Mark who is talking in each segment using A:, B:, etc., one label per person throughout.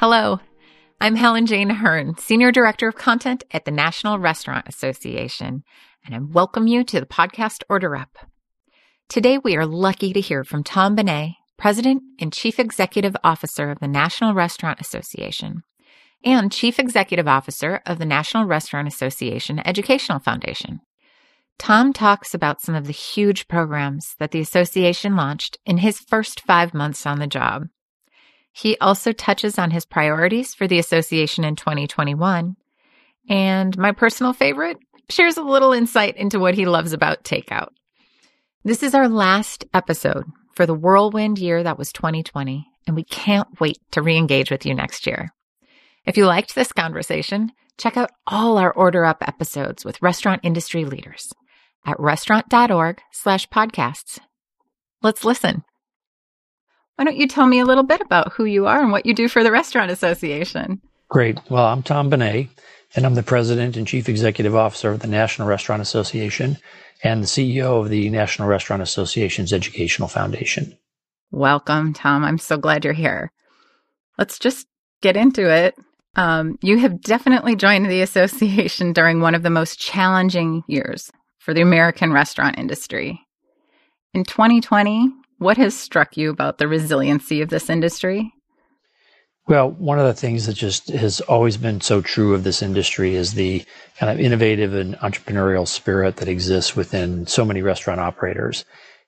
A: Hello, I'm Helen Jane Hearn, Senior Director of Content at the National Restaurant Association, and I welcome you to the podcast Order Up. Today, we are lucky to hear from Tom Bené, President and Chief Executive Officer of the National Restaurant Association, and Chief Executive Officer of the National Restaurant Association Educational Foundation. Tom talks about some of the huge programs that the association launched in his first five months on the job. He also touches on his priorities for the association in 2021. And my personal favorite, shares a little insight into what he loves about takeout. This is our last episode for the whirlwind year that was 2020, and we can't wait to re engage with you next year. If you liked this conversation, check out all our Order Up episodes with restaurant industry leaders at restaurant.org slash podcasts. Let's listen. Why don't you tell me a little bit about who you are and what you do for the Restaurant Association?
B: Great. Well, I'm Tom Bené, and I'm the President and Chief Executive Officer of the National Restaurant Association and the CEO of the National Restaurant Association's Educational Foundation.
A: Welcome, Tom. I'm so glad you're here. Let's just get into it. Um, you have definitely joined the association during one of the most challenging years for the American restaurant industry. In 2020, what has struck you about the resiliency of this industry?
B: Well, one of the things that just has always been so true of this industry is the kind of innovative and entrepreneurial spirit that exists within so many restaurant operators.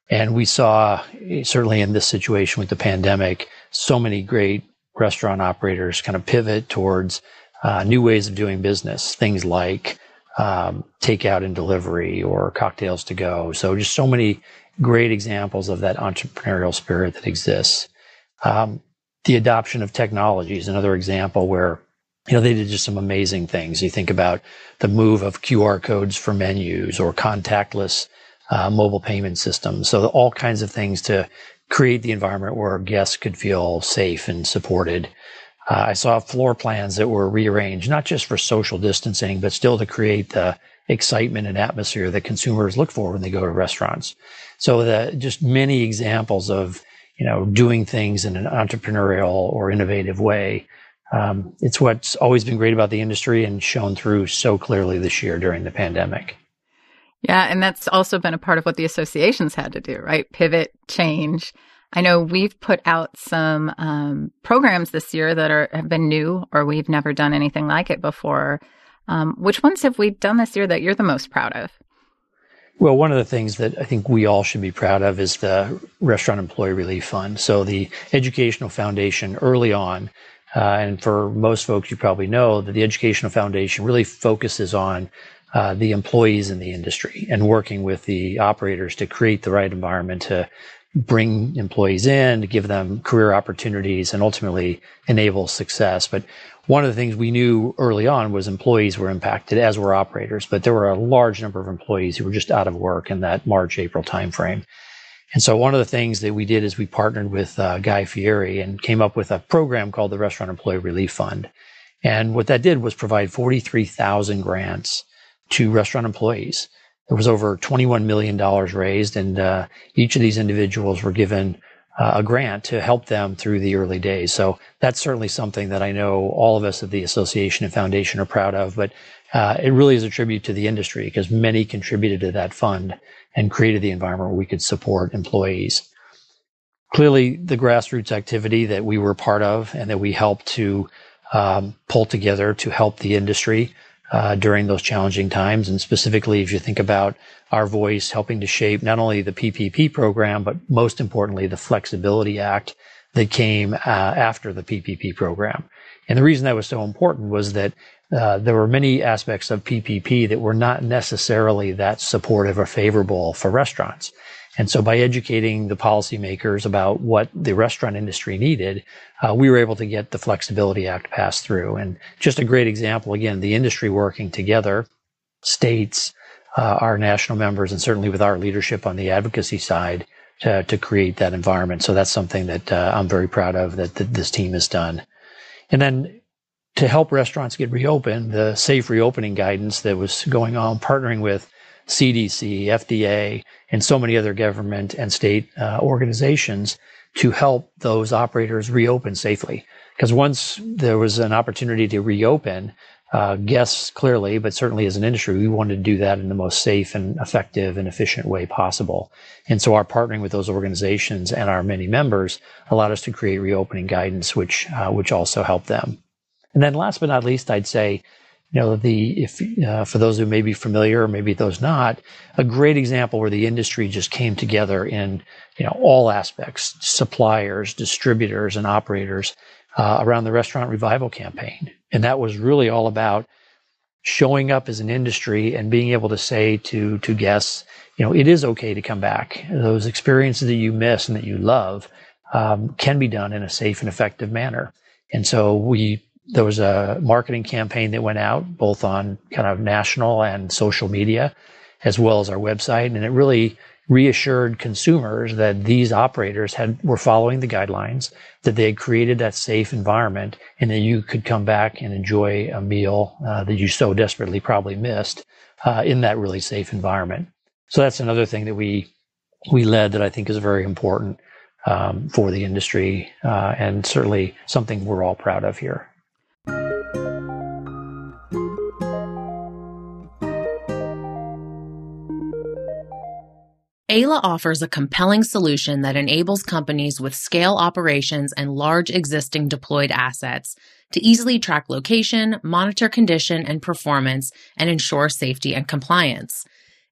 B: And we saw, certainly in this situation with the pandemic, so many great restaurant operators kind of pivot towards uh, new ways of doing business, things like um, takeout and delivery or cocktails to go. So just so many great examples of that entrepreneurial spirit that exists. Um, the adoption of technology is another example where you know they did just some amazing things. You think about the move of QR codes for menus or contactless uh, mobile payment systems. So all kinds of things to create the environment where guests could feel safe and supported. Uh, I saw floor plans that were rearranged, not just for social distancing, but still to create the excitement and atmosphere that consumers look for when they go to restaurants. So the, just many examples of, you know, doing things in an entrepreneurial or innovative way. Um, it's what's always been great about the industry and shown through so clearly this year during the pandemic.
A: Yeah, and that's also been a part of what the associations had to do, right? Pivot, change. I know we've put out some um, programs this year that are have been new, or we've never done anything like it before. Um, which ones have we done this year that you're the most proud of?
B: Well, one of the things that I think we all should be proud of is the Restaurant Employee Relief Fund. So the Educational Foundation early on, uh, and for most folks, you probably know that the Educational Foundation really focuses on uh, the employees in the industry and working with the operators to create the right environment to bring employees in, to give them career opportunities and ultimately enable success. But one of the things we knew early on was employees were impacted as were operators, but there were a large number of employees who were just out of work in that March, April timeframe. And so one of the things that we did is we partnered with uh, Guy Fieri and came up with a program called the Restaurant Employee Relief Fund. And what that did was provide 43,000 grants to restaurant employees there was over $21 million raised, and uh, each of these individuals were given uh, a grant to help them through the early days. So that's certainly something that I know all of us at the association and foundation are proud of, but uh, it really is a tribute to the industry because many contributed to that fund and created the environment where we could support employees. Clearly, the grassroots activity that we were part of and that we helped to um, pull together to help the industry uh, during those challenging times. And specifically, if you think about our voice helping to shape not only the PPP program, but most importantly, the Flexibility Act that came uh, after the PPP program. And the reason that was so important was that uh, there were many aspects of PPP that were not necessarily that supportive or favorable for restaurants. And so by educating the policymakers about what the restaurant industry needed, uh, we were able to get the Flexibility Act passed through. And just a great example, again, the industry working together, states, uh, our national members, and certainly with our leadership on the advocacy side to, to create that environment. So that's something that uh, I'm very proud of that, that this team has done. And then to help restaurants get reopened, the safe reopening guidance that was going on, partnering with CDC, FDA, and so many other government and state uh, organizations to help those operators reopen safely. Because once there was an opportunity to reopen, uh, guests clearly, but certainly as an industry, we wanted to do that in the most safe and effective and efficient way possible. And so our partnering with those organizations and our many members allowed us to create reopening guidance, which uh, which also helped them. And then last but not least, I'd say, you know, the if uh, for those who may be familiar or maybe those not, a great example where the industry just came together in you know all aspects, suppliers, distributors, and operators uh, around the restaurant revival campaign. And that was really all about showing up as an industry and being able to say to, to guests, you know, it is okay to come back. Those experiences that you miss and that you love um, can be done in a safe and effective manner. And so we, there was a marketing campaign that went out both on kind of national and social media, as well as our website. And it really reassured consumers that these operators had were following the guidelines, that they had created that safe environment, and that you could come back and enjoy a meal uh, that you so desperately probably missed uh, in that really safe environment. So that's another thing that we we led that I think is very important um, for the industry, uh, and certainly something we're all proud of here.
C: Ayla offers a compelling solution that enables companies with scale operations and large existing deployed assets to easily track location, monitor condition and performance, and ensure safety and compliance.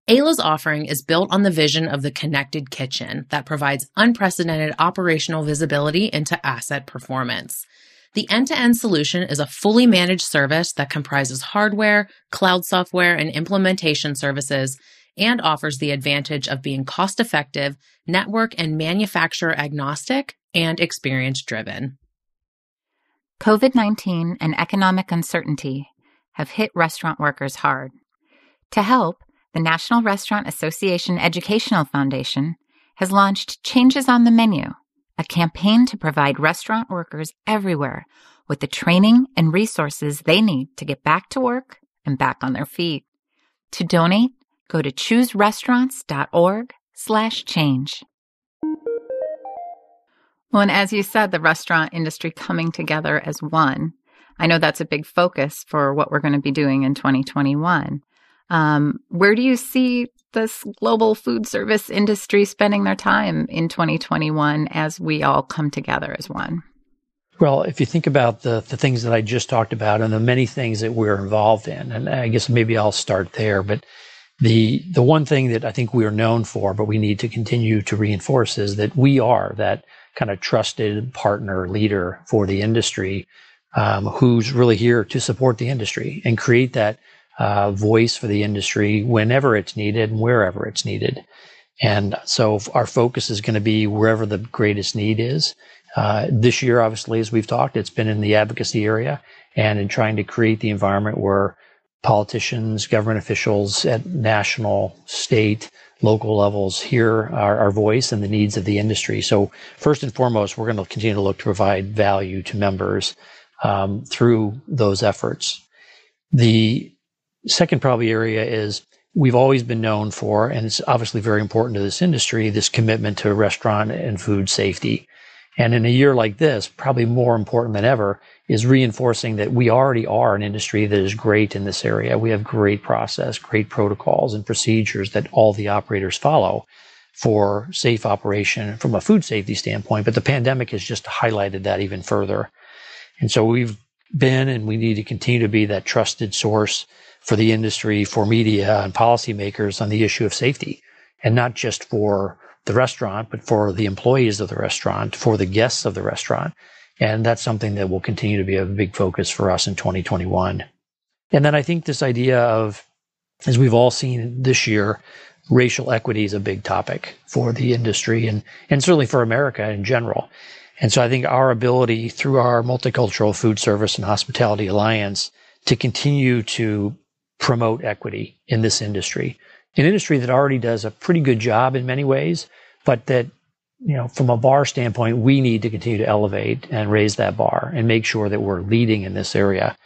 C: Ayla's offering is built on the vision of the connected kitchen that provides unprecedented operational visibility into asset performance. The end to end solution is a fully managed service that comprises hardware, cloud software, and implementation services and offers the advantage of being cost effective, network and manufacturer agnostic, and experience driven.
A: COVID 19 and economic uncertainty have hit restaurant workers hard. To help, the National Restaurant Association Educational Foundation has launched Changes on the Menu, a campaign to provide restaurant workers everywhere with the training and resources they need to get back to work and back on their feet. To donate, go to chooserestaurants.org slash change. Well, and as you said, the restaurant industry coming together as one. I know that's a big focus for what we're going to be doing in 2021. Um, where do you see this global food service industry spending their time in 2021 as we all come together as one?
B: Well, if you think about the, the things that I just talked about and the many things that we're involved in, and I guess maybe I'll start there, but the the one thing that I think we are known for, but we need to continue to reinforce is that we are that kind of trusted partner leader for the industry, um, who's really here to support the industry and create that uh, voice for the industry whenever it's needed and wherever it's needed. And so our focus is going to be wherever the greatest need is. Uh, this year, obviously, as we've talked, it's been in the advocacy area and in trying to create the environment where politicians, government officials at national, state, local levels hear our, our, voice and the needs of the industry. So first and foremost, we're going to continue to look to provide value to members um, through those efforts. The second probably area is we've always been known for, and it's obviously very important to this industry, this commitment to restaurant and food safety. And in a year like this, probably more important than ever, is reinforcing that we already are an industry that is great in this area. We have great process, great protocols and procedures that all the operators follow for safe operation from a food safety standpoint. But the pandemic has just highlighted that even further. And so we've been and we need to continue to be that trusted source for the industry, for media and policymakers on the issue of safety and not just for the restaurant, but for the employees of the restaurant, for the guests of the restaurant. And that's something that will continue to be a big focus for us in 2021. And then I think this idea of, as we've all seen this year, racial equity is a big topic for the industry and, and certainly for America in general. And so I think our ability through our multicultural food service and hospitality alliance to continue to promote equity in this industry, an industry that already does a pretty good job in many ways, but that you know, from a bar standpoint, we need to continue to elevate and raise that bar and make sure that we're leading in this area.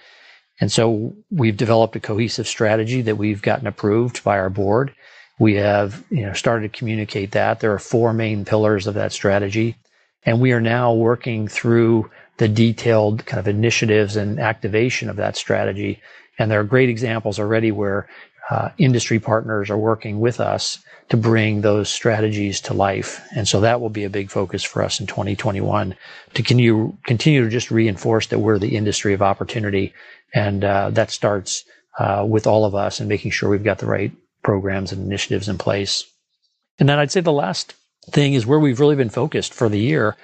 B: And so we've developed a cohesive strategy that we've gotten approved by our board. We have, you know, started to communicate that. There are four main pillars of that strategy. And we are now working through the detailed kind of initiatives and activation of that strategy. And there are great examples already where uh, industry partners are working with us to bring those strategies to life. And so that will be a big focus for us in 2021 to continue, continue to just reinforce that we're the industry of opportunity. And uh, that starts uh, with all of us and making sure we've got the right programs and initiatives in place. And then I'd say the last thing is where we've really been focused for the year.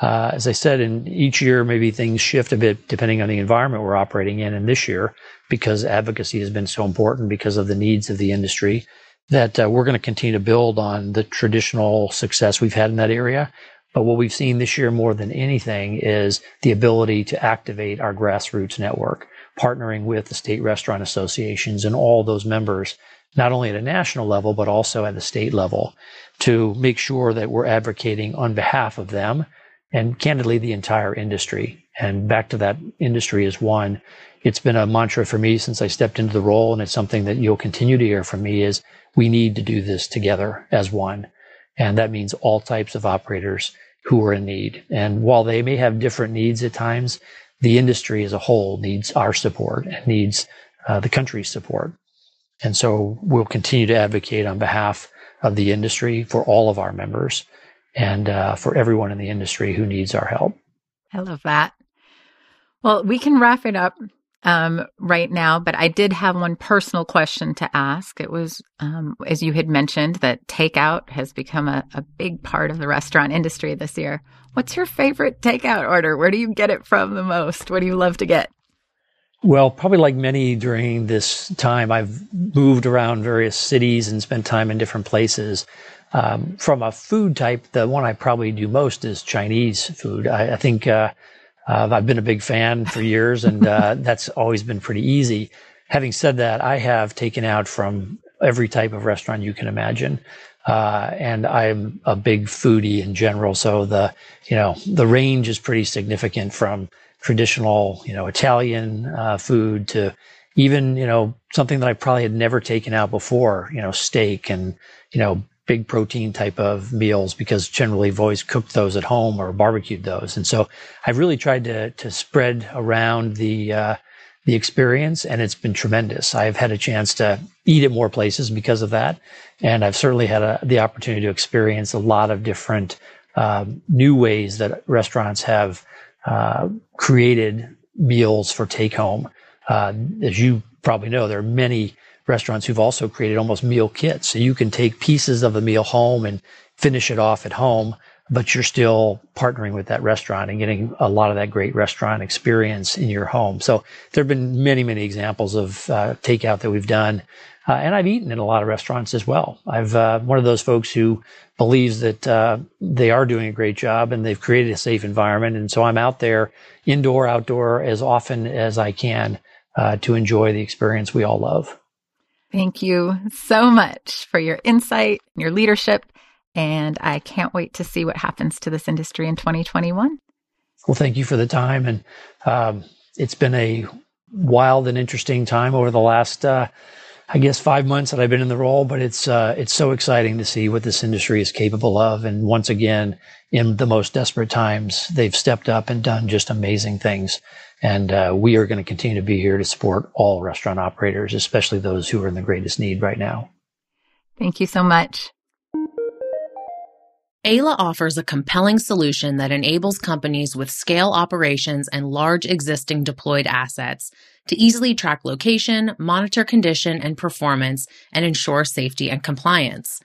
B: Uh, as I said, in each year, maybe things shift a bit depending on the environment we're operating in. And this year, because advocacy has been so important because of the needs of the industry, that uh, we're going to continue to build on the traditional success we've had in that area. But what we've seen this year more than anything is the ability to activate our grassroots network, partnering with the state restaurant associations and all those members not only at a national level, but also at the state level to make sure that we're advocating on behalf of them and candidly the entire industry. And back to that industry is one. It's been a mantra for me since I stepped into the role. And it's something that you'll continue to hear from me is we need to do this together as one. And that means all types of operators who are in need. And while they may have different needs at times, the industry as a whole needs our support and needs uh, the country's support. And so we'll continue to advocate on behalf of the industry for all of our members and uh, for everyone in the industry who needs our help.
A: I love that. Well, we can wrap it up um, right now, but I did have one personal question to ask. It was, um, as you had mentioned, that takeout has become a, a big part of the restaurant industry this year. What's your favorite takeout order? Where do you get it from the most? What do you love to get?
B: Well, probably like many during this time, I've moved around various cities and spent time in different places. Um, from a food type, the one I probably do most is Chinese food. I, I think uh, uh, I've been a big fan for years, and uh, that's always been pretty easy. Having said that, I have taken out from every type of restaurant you can imagine. Uh, and I'm a big foodie in general. So the, you know, the range is pretty significant from traditional, you know, Italian uh, food to even, you know, something that I probably had never taken out before, you know, steak and, you know, big protein type of meals because generally I've always cooked those at home or barbecued those. And so I've really tried to, to spread around the, uh, the experience and it's been tremendous. I've had a chance to eat at more places because of that. And I've certainly had a, the opportunity to experience a lot of different, uh, new ways that restaurants have uh, created meals for take home. Uh, as you probably know, there are many restaurants who've also created almost meal kits. So you can take pieces of the meal home and finish it off at home, but you're still partnering with that restaurant and getting a lot of that great restaurant experience in your home. So there have been many, many examples of uh, takeout that we've done. Uh, and I've eaten in a lot of restaurants as well. I've uh, one of those folks who believes that uh, they are doing a great job and they've created a safe environment. And so I'm out there, indoor, outdoor, as often as I can uh, to enjoy the experience we all love.
A: Thank you so much for your insight, and your leadership, and I can't wait to see what happens to this industry in 2021.
B: Well, thank you for the time, and um, it's been a wild and interesting time over the last uh, I guess five months that I've been in the role, but it's uh, it's so exciting to see what this industry is capable of. And once again, in the most desperate times, they've stepped up and done just amazing things. And uh, we are going to continue to be here to support all restaurant operators, especially those who are in the greatest need right now.
A: Thank you so much.
C: Ayla offers a compelling solution that enables companies with scale operations and large existing deployed assets to easily track location, monitor condition and performance, and ensure safety and compliance.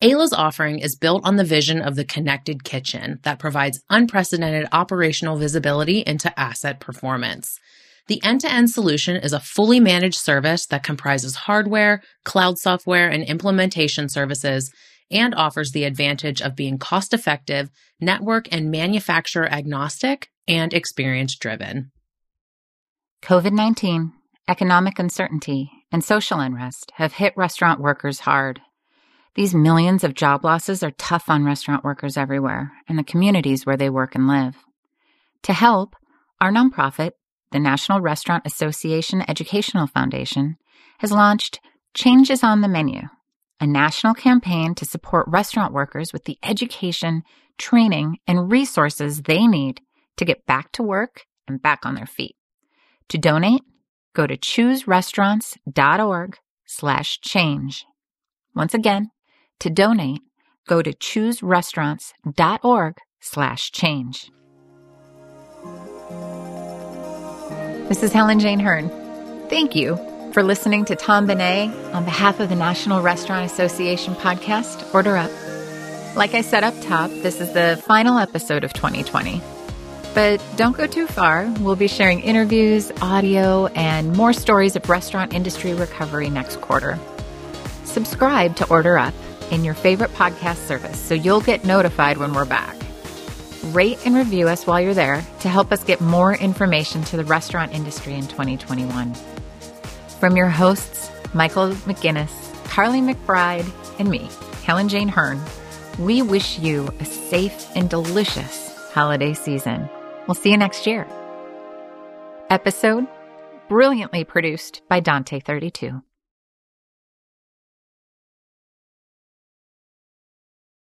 C: Ayla's offering is built on the vision of the connected kitchen that provides unprecedented operational visibility into asset performance. The end to end solution is a fully managed service that comprises hardware, cloud software, and implementation services and offers the advantage of being cost effective, network and manufacturer agnostic, and experience driven.
A: COVID 19, economic uncertainty, and social unrest have hit restaurant workers hard. These millions of job losses are tough on restaurant workers everywhere and the communities where they work and live. To help, our nonprofit, the National Restaurant Association Educational Foundation, has launched Changes on the Menu, a national campaign to support restaurant workers with the education, training, and resources they need to get back to work and back on their feet. To donate, go to chooserestaurants.org slash change. Once again, to donate, go to chooserestaurants.org slash change. This is Helen Jane Hearn. Thank you for listening to Tom Bené on behalf of the National Restaurant Association podcast, Order Up. Like I said up top, this is the final episode of 2020. But don't go too far. We'll be sharing interviews, audio, and more stories of restaurant industry recovery next quarter. Subscribe to Order Up in your favorite podcast service so you'll get notified when we're back. Rate and review us while you're there to help us get more information to the restaurant industry in 2021. From your hosts, Michael McGinnis, Carly McBride, and me, Helen Jane Hearn, we wish you a safe and delicious holiday season. We'll see you next year. Episode brilliantly produced by Dante32.